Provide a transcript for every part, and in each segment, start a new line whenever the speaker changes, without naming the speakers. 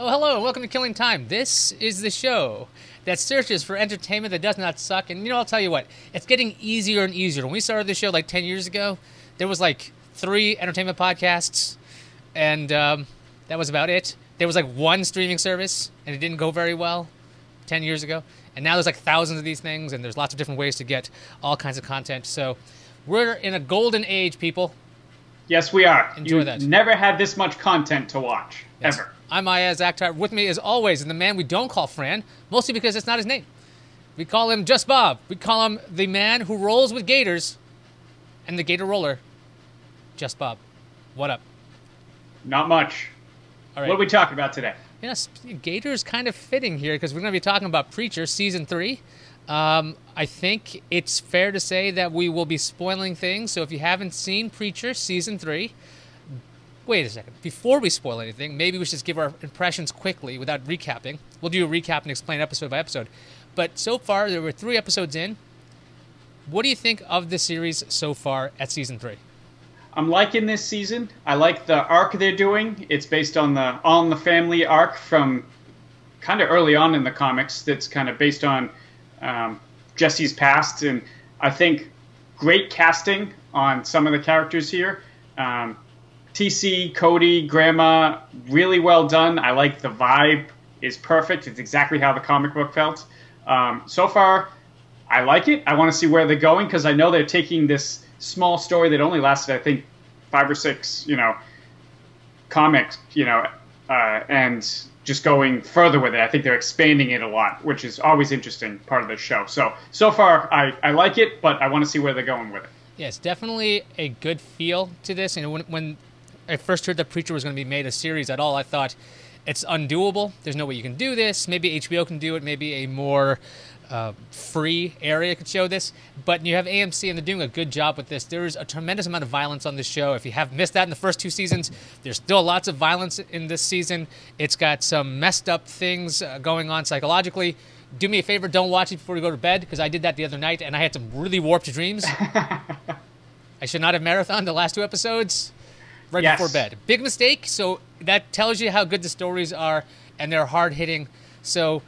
Oh, hello, and welcome to Killing Time. This is the show that searches for entertainment that does not suck. And you know, I'll tell you what, it's getting easier and easier. When we started the show like 10 years ago, there was like three entertainment podcasts, and um, that was about it. There was like one streaming service, and it didn't go very well 10 years ago. And now there's like thousands of these things, and there's lots of different ways to get all kinds of content. So we're in a golden age, people.
Yes, we are.
Enjoy
you
that.
Never had this much content to watch
Yes.
ever.
I'm Ayaz Akhtar. With me, as always, and the man we don't call Fran, mostly because it's not his name. We call him Just Bob. We call him the man who rolls with gators and the gator roller. Just Bob. What up?
Not much.
All right.
What are we talking about today?
Yeah, sp- Gator's kind of fitting here because we're going to be talking about Preacher season three. Um, I think it's fair to say that we will be spoiling things. So if you haven't seen Preacher season three, wait a second. Before we spoil anything, maybe we should just give our impressions quickly without recapping. We'll do a recap and explain episode by episode. But so far, there were three episodes in. What do you think of the series so far at season three?
I'm liking this season. I like the arc they're doing. It's based on the on the family arc from kind of early on in the comics. That's kind of based on um, Jesse's past, and I think great casting on some of the characters here. Um, TC, Jody, Grandma, really well done. I like the vibe is perfect. It's exactly how the comic book felt. Um, so far, I like it. I want to see where they're going because I know they're taking this small story that only lasted, I think, five or six, you know, comics, you know, uh, and just going further with it. I think they're expanding it a lot, which is always interesting part of the show. So so far, I, I like it, but I want to see where they're going with it.
It's definitely a good feel to this. And when, when I first heard that Preacher was going to be made a series at all, I thought it's undoable. There's no way you can do this. Maybe HBO can do it. Maybe a more uh, free area could show this. But you have AMC, and they're doing a good job with this. There is a tremendous amount of violence on this show. If you have missed that in the first two seasons, there's still lots of violence in this season. It's got some messed up things uh, going on psychologically. Do me a favor, don't watch it before you go to bed, because I did that the other night, and I had some really warped dreams. I should not have marathoned the last two episodes right
Yes.
before bed. Big mistake. So that tells you how good the stories are, and they're hard hitting. So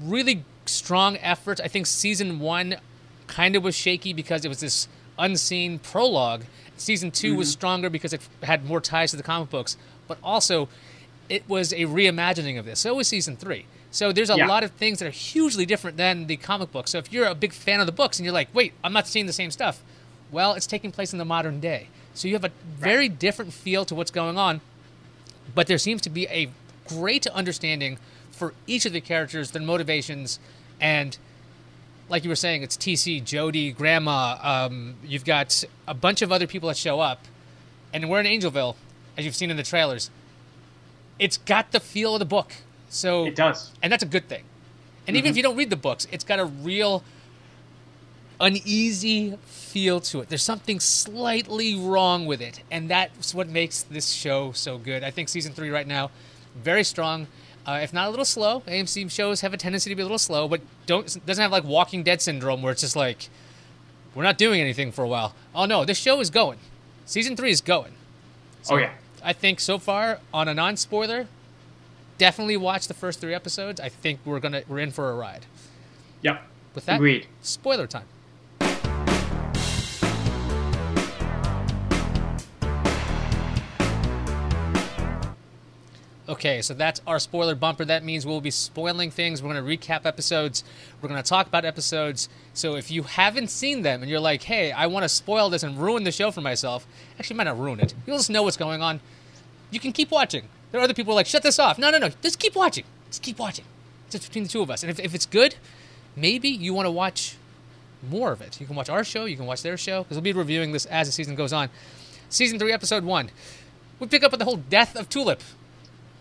really strong efforts. I think season one kind of was shaky because it was this unseen prologue. Season 2 was mm-hmm. stronger because it had more ties to the comic books, but also it was a reimagining of this. So was season three. So there's a
Yeah.
lot of things that are hugely different than the comic book. So if you're a big fan of the books and you're like, wait, I'm not seeing the same stuff, well, it's taking place in the modern day. So you have a very different feel to what's going on, but there seems to be a great understanding for each of the characters, their motivations, and like you were saying, it's TC, Jody, Grandma. Um, you've got a bunch of other people that show up, and we're in Angelville, as you've seen in the trailers. It's got the feel of the book, so
It does.
and that's a good thing. And even if you don't read the books, it's got a real uneasy feel to it. There's something slightly wrong with it, and that's what makes this show so good. I think season three right now, very strong. Uh, if not a little slow, AMC shows have a tendency to be a little slow, but don't doesn't have like Walking Dead syndrome where it's just like we're not doing anything for a while. Oh no, this show is going. Season three is going.
oh yeah.
I think so far on a non-spoiler, definitely watch the first three episodes. I think we're gonna we're in for a ride.
Yep.
With that,
Agreed.
spoiler time. Okay, so that's our spoiler bumper. That means we'll be spoiling things. We're going to recap episodes. We're going to talk about episodes. So if you haven't seen them and you're like, hey, I want to spoil this and ruin the show for myself, actually, might not ruin it. You'll just know what's going on. You can keep watching. There are other people are like, shut this off. No, no, no. Just keep watching. Just keep watching. It's just between the two of us. And if, if it's good, maybe you want to watch more of it. You can watch our show, you can watch their show, because we'll be reviewing this as the season goes on. Season 3, Episode 1. We pick up with the whole death of Tulip.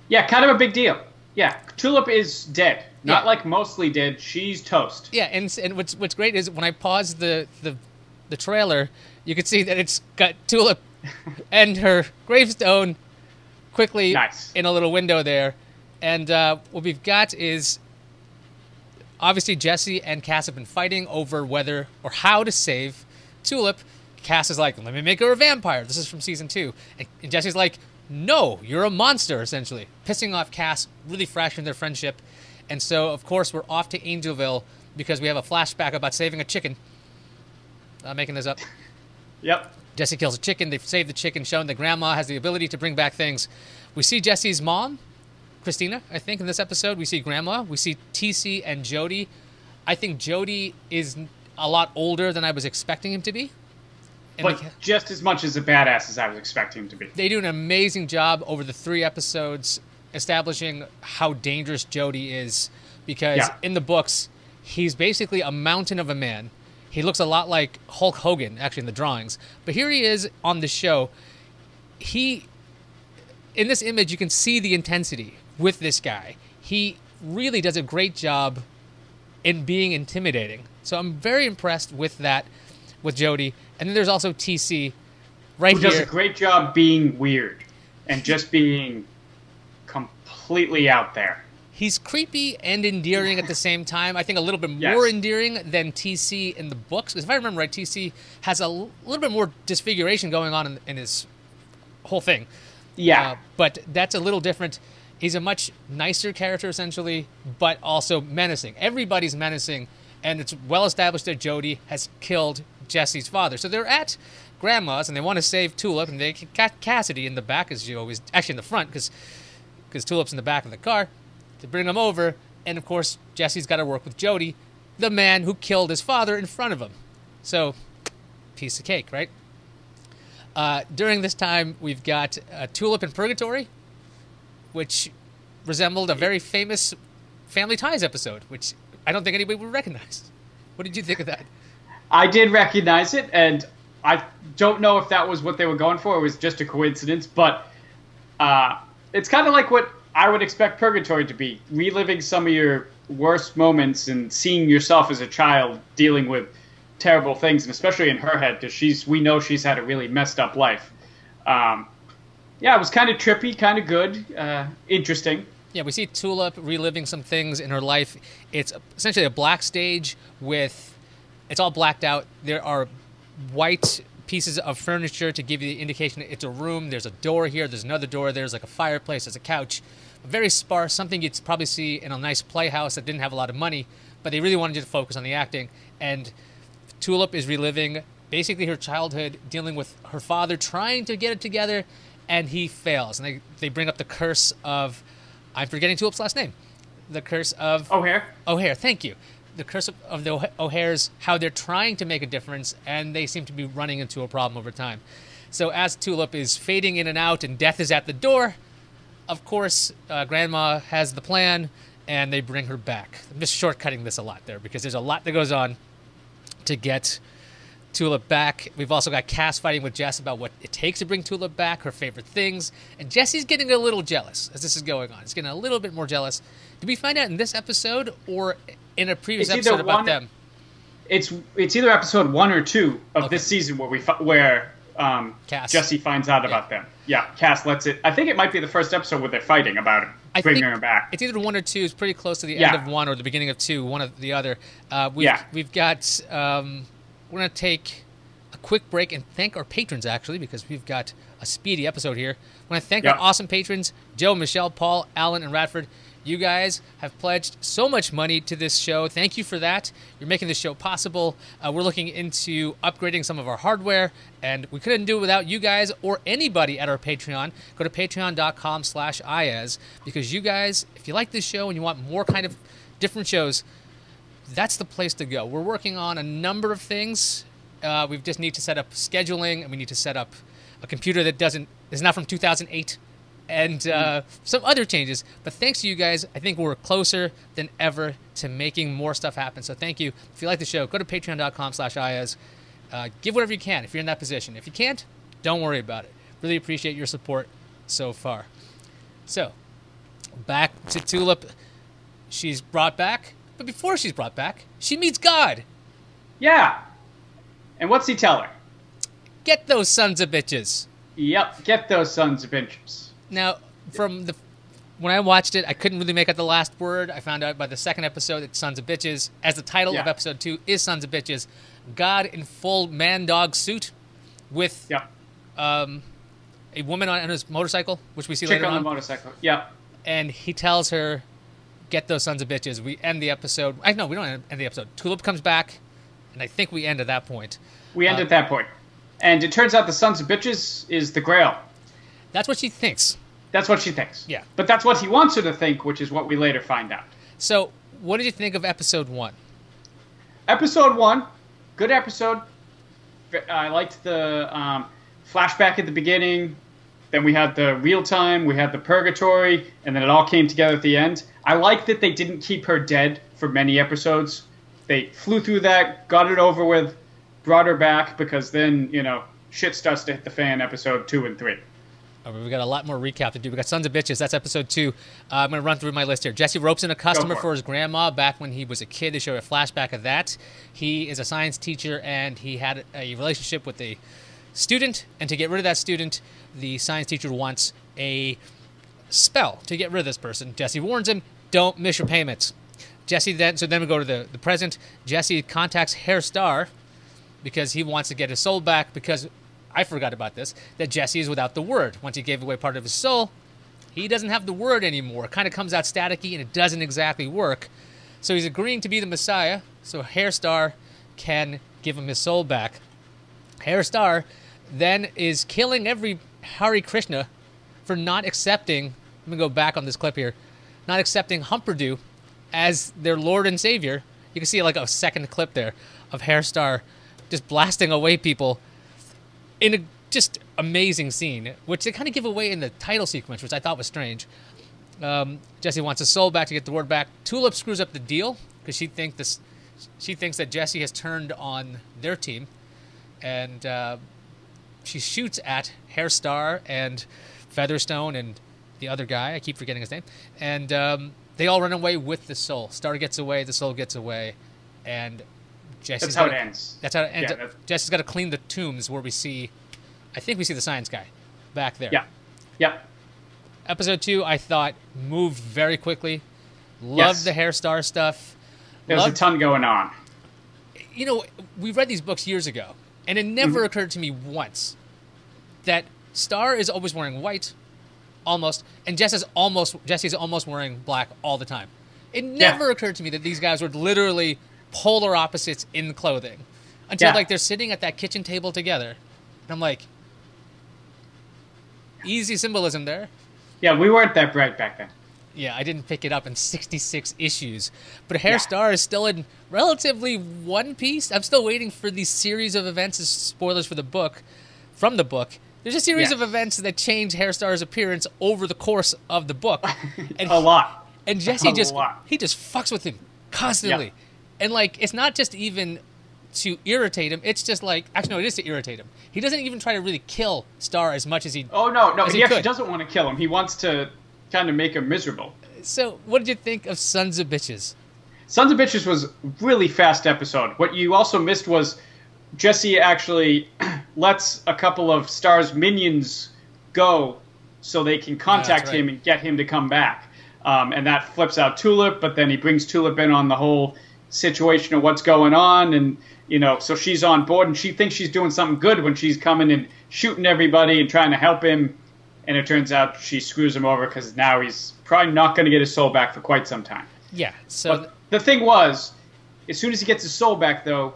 Yeah, kind of a big deal. Yeah, Tulip is dead. Not
Yeah.
like mostly dead. She's toast.
Yeah, and, and what's, what's great is when I pause the, the, the trailer, you can see that it's got Tulip and her gravestone quickly
Nice.
in a little window there. And uh, what we've got is obviously Jesse and Cass have been fighting over whether or how to save Tulip. Cass is like, let me make her a vampire. This is from season two. And, and Jesse's like, no, you're a monster, essentially, pissing off Cass, really fracturing their friendship. And so, of course, we're off to Angelville because we have a flashback about saving a chicken. I'm making this up.
Yep.
Jesse kills a chicken. They've saved the chicken, shown that grandma has the ability to bring back things. We see Jesse's mom, Christina, I think, in this episode. We see grandma. We see TC and Jody. I think Jody is a lot older than I was expecting him to be. And
But
they-
just as much as a badass as I was expecting him to be.
they do an amazing job over the three episodes establishing how dangerous Jody is because
Yeah.
in the books he's basically a mountain of a man. He looks a lot like Hulk Hogan actually in the drawings. But here he is on the show. He in this image you can see the intensity with this guy. He really does a great job in being intimidating. So I'm very impressed with that with Jody. And then there's also TC right
Who
here.
does a great job being weird and just being completely out there.
He's creepy and endearing at the same time. I think a little bit
Yes.
more endearing than TC in the books. Because if I remember right, TC has a l- little bit more disfiguration going on in, in his whole thing.
Yeah.
Uh, but that's a little different. He's a much nicer character, essentially, but also menacing. Everybody's menacing, and it's well established that Jody has killed Jesse's father. So they're at Grandma's, and they want to save Tulip, and they got Cassidy in the back, as you always, actually in the front, because because Tulip's in the back of the car, to bring him over. And of course, Jesse's got to work with Jody, the man who killed his father in front of him. So, piece of cake, right? Uh, during this time, we've got uh, Tulip in Purgatory, which resembled a very famous Family Ties episode, which I don't think anybody would recognize. What did you think of that?
I did recognize it, and I don't know if that was what they were going for. It was just a coincidence, but uh, it's kind of like what I would expect Purgatory to be reliving some of your worst moments and seeing yourself as a child dealing with terrible things, and especially in her head, because she's we know she's had a really messed up life. Um, yeah, it was kind of trippy, kind of good, uh, interesting.
Yeah, we see Tulip reliving some things in her life. It's essentially a black stage with it's all blacked out. There are white pieces of furniture to give you the indication it's a room. There's a door here. There's another door. There's like a fireplace. There's a couch. Very sparse. Something you'd probably see in a nice playhouse that didn't have a lot of money, but they really wanted you to focus on the acting. And Tulip is reliving basically her childhood, dealing with her father trying to get it together, and he fails. And they, they bring up the curse of, I'm forgetting Tulip's last name, the curse of
O'Hare.
O'Hare. Thank you. The curse of, the O'Hares, how they're trying to make a difference, and they seem to be running into a problem over time. So as Tulip is fading in and out, and death is at the door, of course, uh, Grandma has the plan, and they bring her back. I'm just shortcutting this a lot there because there's a lot that goes on to get Tulip back. We've also got Cass fighting with Jess about what it takes to bring Tulip back, her favorite things. And Jesse's getting a little jealous as this is going on. He's getting a little bit more jealous. Did we find out in this episode or in a previous
It's
episode about
one-
them?
It's it's either episode one or two of
Okay.
this season where we where um,
Cass.
Jesse finds out about them. Yeah, Cass lets it. I think it might be the first episode where they're fighting about it,
I
bringing her back.
It's either one or two. It's pretty close to the
Yeah.
end of one or the beginning of two, one of the other. Uh, we've,
Yeah.
We've got. Um, we're gonna take a quick break and thank our patrons actually because we've got a speedy episode here. I want to thank
Yeah.
our awesome patrons: Joe, Michelle, Paul, Alan, and Radford. You guys have pledged so much money to this show. Thank you for that. You're making this show possible. Uh, we're looking into upgrading some of our hardware, and we couldn't do it without you guys or anybody at our Patreon. Go to patreon.com slash IAS because you guys, if you like this show and you want more kind of different shows, that's the place to go. We're working on a number of things. Uh, we just need to set up scheduling, and we need to set up a computer that doesn't is not from 2008, and uh, some other changes. But thanks to you guys, I think we're closer than ever to making more stuff happen. So thank you. If you like the show, go to patreon.com/ias. Uh, give whatever you can if you're in that position. If you can't, don't worry about it. Really appreciate your support so far. So, back to Tulip. She's brought back, but before she's brought back, she meets God.
yeah. And what's he tell her?
Get those sons of bitches.
Yep, get those sons of bitches.
Now, from the when I watched it, I couldn't really make out the last word. I found out by the second episode that "Sons of Bitches," as the title of episode two is "Sons of Bitches." God in full man dog suit, with um, a woman on his motorcycle, which we see
Chick
later
on the
on,
motorcycle. Yep.
and he tells her, "Get those sons of bitches." We end the episode. I know we don't end the episode. Tulip comes back, and I think we end at that point.
We end
Uh,
at that point. And it turns out the sons of bitches is the Grail.
That's what she thinks.
That's what she thinks.
Yeah.
But that's what he wants her to think, which is what we later find out.
So, what did you think of episode one?
Episode one, good episode. I liked the um, flashback at the beginning. Then we had the real time, we had the purgatory, and then it all came together at the end. I like that they didn't keep her dead for many episodes. They flew through that, got it over with, brought her back because then, you know, shit starts to hit the fan episode two and three.
Uh, we got a lot more recap to do. We've got Sons of Bitches. That's episode two. Uh, I'm going to run through my list here. Jesse ropes in a customer
for
for his grandma back when he was a kid. They show a flashback of that. He is a science teacher and he had a relationship with a student. And to get rid of that student, the science teacher wants a spell to get rid of this person. Jesse warns him, don't miss your payments. Jesse then, so then we go to the, the present. Jesse contacts Herr Starr because he wants to get his soul back because I forgot about this that Jesse is without the word. Once he gave away part of his soul, he doesn't have the word anymore. It kind of comes out staticky and it doesn't exactly work. So he's agreeing to be the Messiah so Herr Starr can give him his soul back. Herr Starr then is killing every Hare Krishna for not accepting. Let me go back on this clip here. Not accepting Humperdoo as their Lord and Savior. You can see like a second clip there of Herr Starr just blasting away people in a just amazing scene, which they kind of give away in the title sequence, which I thought was strange. Um, Jesse wants his soul back to get the word back. Tulip screws up the deal because she think this, she thinks that Jesse has turned on their team, and uh, she shoots at Herr Starr and Featherstone and the other guy. I keep forgetting his name, and um, they all run away with the soul. Starr gets away, the soul gets away, and Jesse's
That's how it
gotta-
ends.
That's how it ends.
Yeah,
Jesse's got to clean the tombs where we see, I think we see the science guy back there.
Yeah. Yep.
Episode two, I thought moved very quickly. Loved
Yes.
the Herr Starr stuff.
There's a
Loved-
ton going on.
you know, we read these books years ago, and it never
Mm-hmm.
occurred to me once that Starr is always wearing white, almost, and Jess is almost Jesse's almost wearing black all the time. It never occurred to me that these guys were literally polar opposites in clothing until
Yeah.
like they're sitting at that kitchen table together, and I'm like, easy symbolism there.
Yeah, we weren't that bright back then.
Yeah, I didn't pick it up in 66 issues. But Hair
Yeah.
Star is still in relatively one piece. I'm still waiting for the series of events, as spoilers for the book, from the book. There's a series
Yes.
of events that change Herr Starr's appearance over the course of the book. And,
A lot.
and Jesse
A
just
lot.
he just fucks with him constantly.
Yeah.
And like it's not just even to irritate him, it's just like actually no, it is to irritate him. He doesn't even try to really kill Star as much as he
Oh no, no, he,
he
actually doesn't want to kill him. He wants to kind of make him miserable.
So, what did you think of Sons of Bitches?
Sons of Bitches was really fast episode. What you also missed was Jesse actually lets a couple of Starr's minions go so they can contact
right.
him and get him to come back. Um, and that flips out Tulip, but then he brings Tulip in on the whole situation of what's going on, and you know, so she's on board and she thinks she's doing something good when she's coming and shooting everybody and trying to help him, and it turns out she screws him over because now he's probably not going to get his soul back for quite some time.
Yeah. So
But the thing was, as soon as he gets his soul back, though,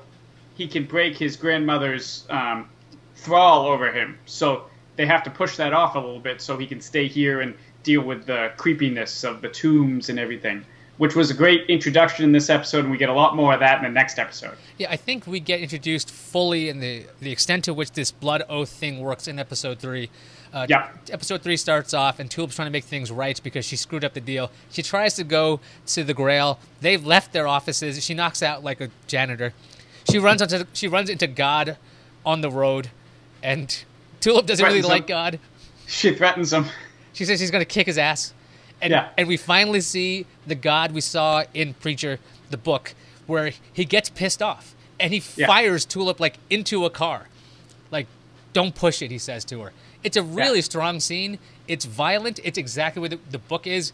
he can break his grandmother's um, thrall over him. So they have to push that off a little bit so he can stay here and deal with the creepiness of the tombs and everything, which was a great introduction in this episode, and we get a lot more of that in the next episode.
Yeah, I think we get introduced fully in the the extent to which this blood oath thing works in episode three. Uh,
Yeah.
Episode three starts off, and Tulip's trying to make things right because she screwed up the deal. She tries to go to the Grail. They've left their offices. She knocks out like a janitor. She runs onto she runs into God on the road, and Tulip doesn't really
him.
like God.
She threatens him.
She says she's going to kick his ass. And,
Yeah.
and we finally see the God we saw in Preacher, the book, where he gets pissed off and he
Yeah.
fires Tulip like into a car. Like, don't push it, he says to her. It's a really
Yeah.
strong scene. It's violent. It's exactly what the, the book is.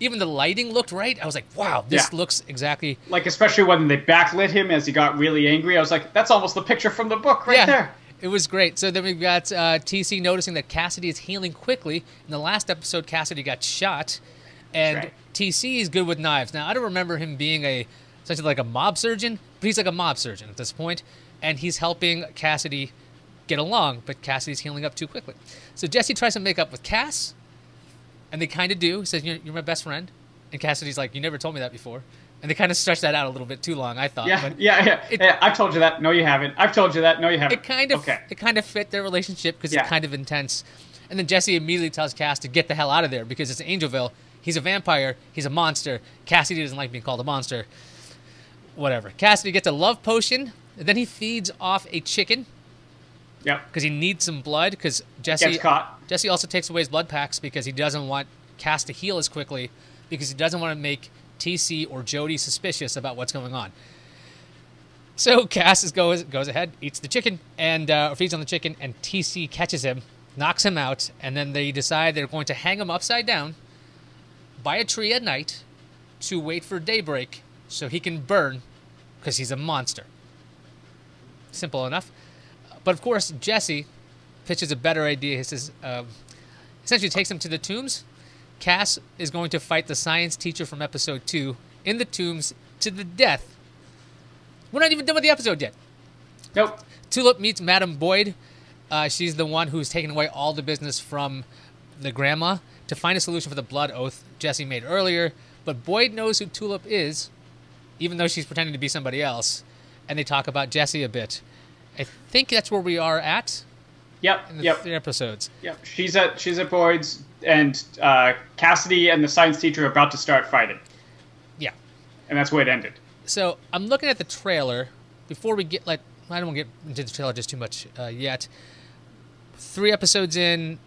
Even the lighting looked right. I was like, wow, this
Yeah.
looks exactly.
Like, especially when they backlit him as he got really angry. I was like, that's almost the picture from the book right
yeah.
there.
It was great. So then we've got uh, TC noticing that Cassidy is healing quickly. In the last episode, Cassidy got shot, and
right.
TC is good with knives. Now I don't remember him being a essentially like a mob surgeon, but he's like a mob surgeon at this point, and he's helping Cassidy get along. But Cassidy's healing up too quickly. So Jesse tries to make up with Cass, and they kind of do. He says, "You're, you're my best friend," and Cassidy's like, "You never told me that before." And they kind of stretched that out a little bit too long, I thought.
Yeah,
but
yeah, yeah,
it-
yeah. I've told you that. No, you haven't. I've told you that. No, you haven't.
it kind of
Okay.
it kind of fit their relationship because
Yeah.
it's kind of intense. And then Jesse immediately tells Cass to get the hell out of there because it's Angelville. He's a vampire. He's a monster. Cassidy doesn't like being called a monster. Whatever. Cassidy gets a love potion. And then he feeds off a chicken
Yep.
because he needs some blood. Because Jesse
Gets caught.
Jesse also takes away his blood packs because he doesn't want Cass to heal as quickly because he doesn't want to make TC or Jody suspicious about what's going on. So Cass goes goes ahead, eats the chicken, and uh, feeds on the chicken, and TC catches him, knocks him out, and then they decide they're going to hang him upside down by a tree at night to wait for daybreak so he can burn because he's a monster. Simple enough. But of course, Jesse pitches a better idea. He says, um, essentially takes him to the tombs. Cass is going to fight the science teacher from episode two in the tombs to the death. We're not even done with the episode yet.
Nope.
Tulip meets Madame Boyd. Uh, she's the one who's taken away all the business from the grandma to find a solution for the blood oath Jesse made earlier. But Boyd knows who Tulip is, even though she's pretending to be somebody else. And they talk about Jesse a bit. I think that's where we are at
Yep.
in the
Yep.
three episodes.
Yep. She's at she's at Boyd's, and uh, Cassidy and the science teacher are about to start fighting,
Yeah.
and that's where it ended.
So I'm looking at the trailer before we get like I don't want to get into the trailer just too much uh, yet. Three episodes in,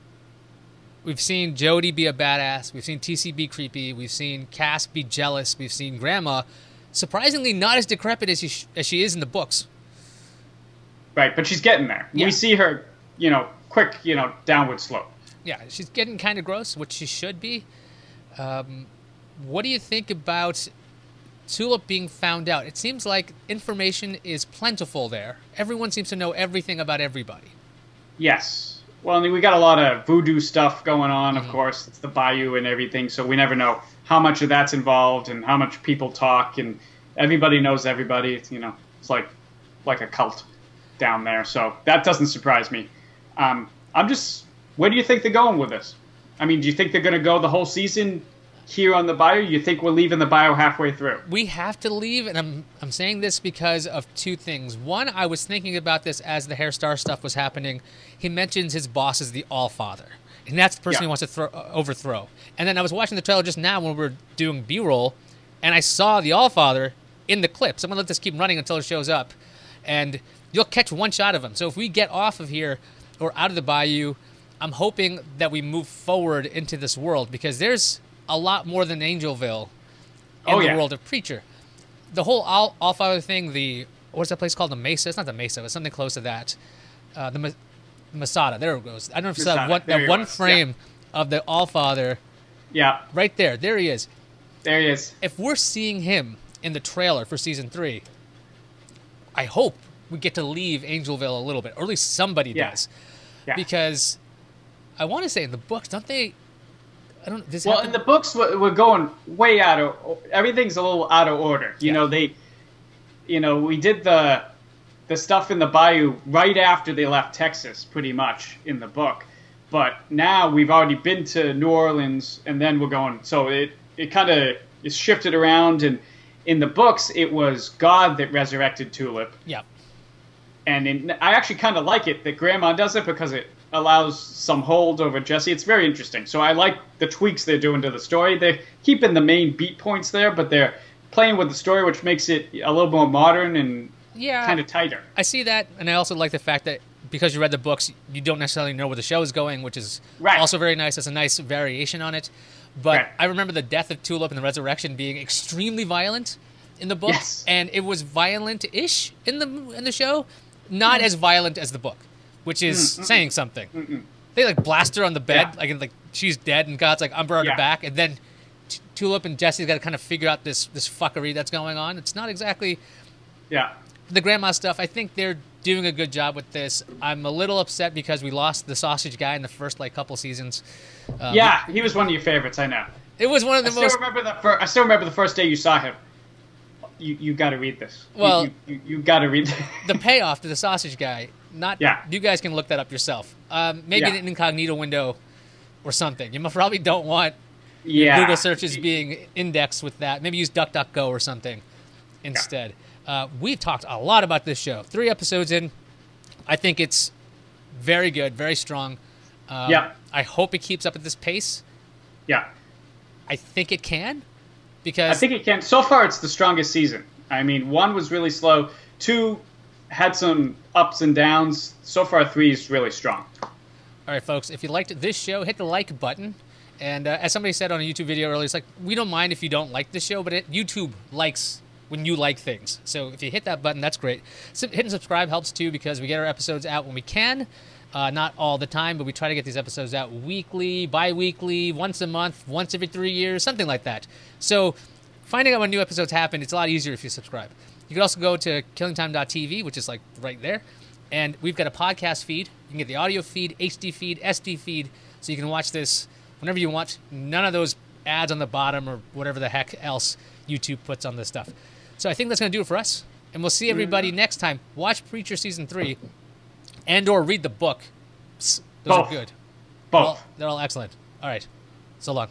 we've seen Jody be a badass. We've seen TC be creepy. We've seen Cass be jealous. We've seen Grandma, surprisingly not as decrepit as she, as she is in the books.
Right, but she's getting there.
Yeah.
We see her, you know, quick, you know, downward slope.
Yeah, she's getting kind of gross, which she should be. Um, what do you think about Tulip being found out? It seems like information is plentiful there. Everyone seems to know everything about everybody.
Yes. Well, I mean, we got a lot of voodoo stuff going on,
Mm-hmm.
of course. It's the bayou and everything, so we never know how much of that's involved and how much people talk, and everybody knows everybody. It's, you know, it's like like a cult down there, so that doesn't surprise me. Um, I'm just, where do you think they're going with this? I mean, do you think they're going to go the whole season here on the bayou? You think we're leaving the bayou halfway through?
we have to leave, and I'm I'm saying this because of two things. One, I was thinking about this as the Herr Starr stuff was happening. He mentions his boss is the All Father, and that's the person
Yeah.
he wants to throw, uh, overthrow. And then I was watching the trailer just now when we were doing B-roll, and I saw the All Father in the clip. So I'm gonna let this keep running until it shows up, and you'll catch one shot of him. So if we get off of here or out of the bayou, I'm hoping that we move forward into this world because there's a lot more than Angelville in
Oh,
the
yeah.
world of Preacher. The whole All, Father thing, the what's that place called? The Mesa. It's not the Mesa. It's something close to that. Uh, the Ma- Masada. There it goes. I don't know if saw
Masada.
one, that one frame of the All Father
Yeah,
right there. There he is.
there he is.
If we're seeing him in the trailer for season three, I hope we get to leave Angelville a little bit, or at least somebody
Yeah.
does,
Yeah.
because I want to say in the books, don't they? I don't. Does
Well,
happen-
in the books, we're we're going way out of everything's a little out of order. You
Yeah.
know, they, you know, we did the the stuff in the bayou right after they left Texas, pretty much in the book. But now we've already been to New Orleans, and then we're going. So it it kind of is shifted around, and in the books, it was God that resurrected Tulip,
yeah.
And in, I actually kind of like it that Grandma does it because it allows some hold over Jesse. It's very interesting. So I like the tweaks they're doing to the story. They're keeping the main beat points there, but they're playing with the story, which makes it a little more modern and
Yeah.
kind of tighter.
I see that, and I also like the fact that because you read the books, you don't necessarily know where the show is going, which is
Right.
also very nice. It's a nice variation on it. But
Right.
I remember the death of Tulip and the resurrection being extremely violent in the books,
Yes.
and it was violent-ish in the in the show, not as violent as the book, which is saying something. They like blast her on the bed,
Yeah.
like and, like she's dead, and God's like, "I'm brought her back," and then. T- Tulip and Jesse's got to kind of figure out this this fuckery that's going on. It's not exactly
Yeah.
the grandma stuff, I think they're doing a good job with this. I'm a little upset because we lost the sausage guy in the first like couple seasons.
Um, yeah, he was one of your favorites. I know.
It was one of the
I
most.
Still remember the fir- I still remember the first day you saw him. You you got to read this.
Well,
you, you, you got to read this.
the payoff to the sausage guy. Not.
Yeah.
You guys can look that up yourself. Um, maybe
Yeah.
an incognito window, or something. You probably don't want
yeah.
Google searches being indexed with that. Maybe use DuckDuckGo or something instead. Uh, we've talked a lot about this show. Three episodes in, I think it's very good, very strong. Um,
Yeah.
I hope it keeps up at this pace.
Yeah.
I think it can,
I think it can. So far, it's the strongest season. I mean, one was really slow. Two had some ups and downs. So far, three is really strong.
all right, folks. If you liked this show, hit the like button. And uh, as somebody said on a YouTube video earlier, it's like we don't mind if you don't like the show, but it, YouTube likes when you like things. So if you hit that button, that's great. So and subscribe helps too because we get our episodes out when we can. Uh, not all the time, but we try to get these episodes out weekly, bi-weekly, once a month, once every three years, something like that. So finding out when new episodes happen, it's a lot easier if you subscribe. You can also go to killingtime.tv, which is like right there. And we've got a podcast feed. You can get the audio feed, HD feed, SD feed, so you can watch this whenever you want. None of those ads on the bottom or whatever the heck else YouTube puts on this stuff. So I think that's going to do it for us. And we'll see everybody next time. Watch Preacher Season 3 and or read the book. Those
Both.
are good. They're all,
Both.
they're all excellent. All right. So long.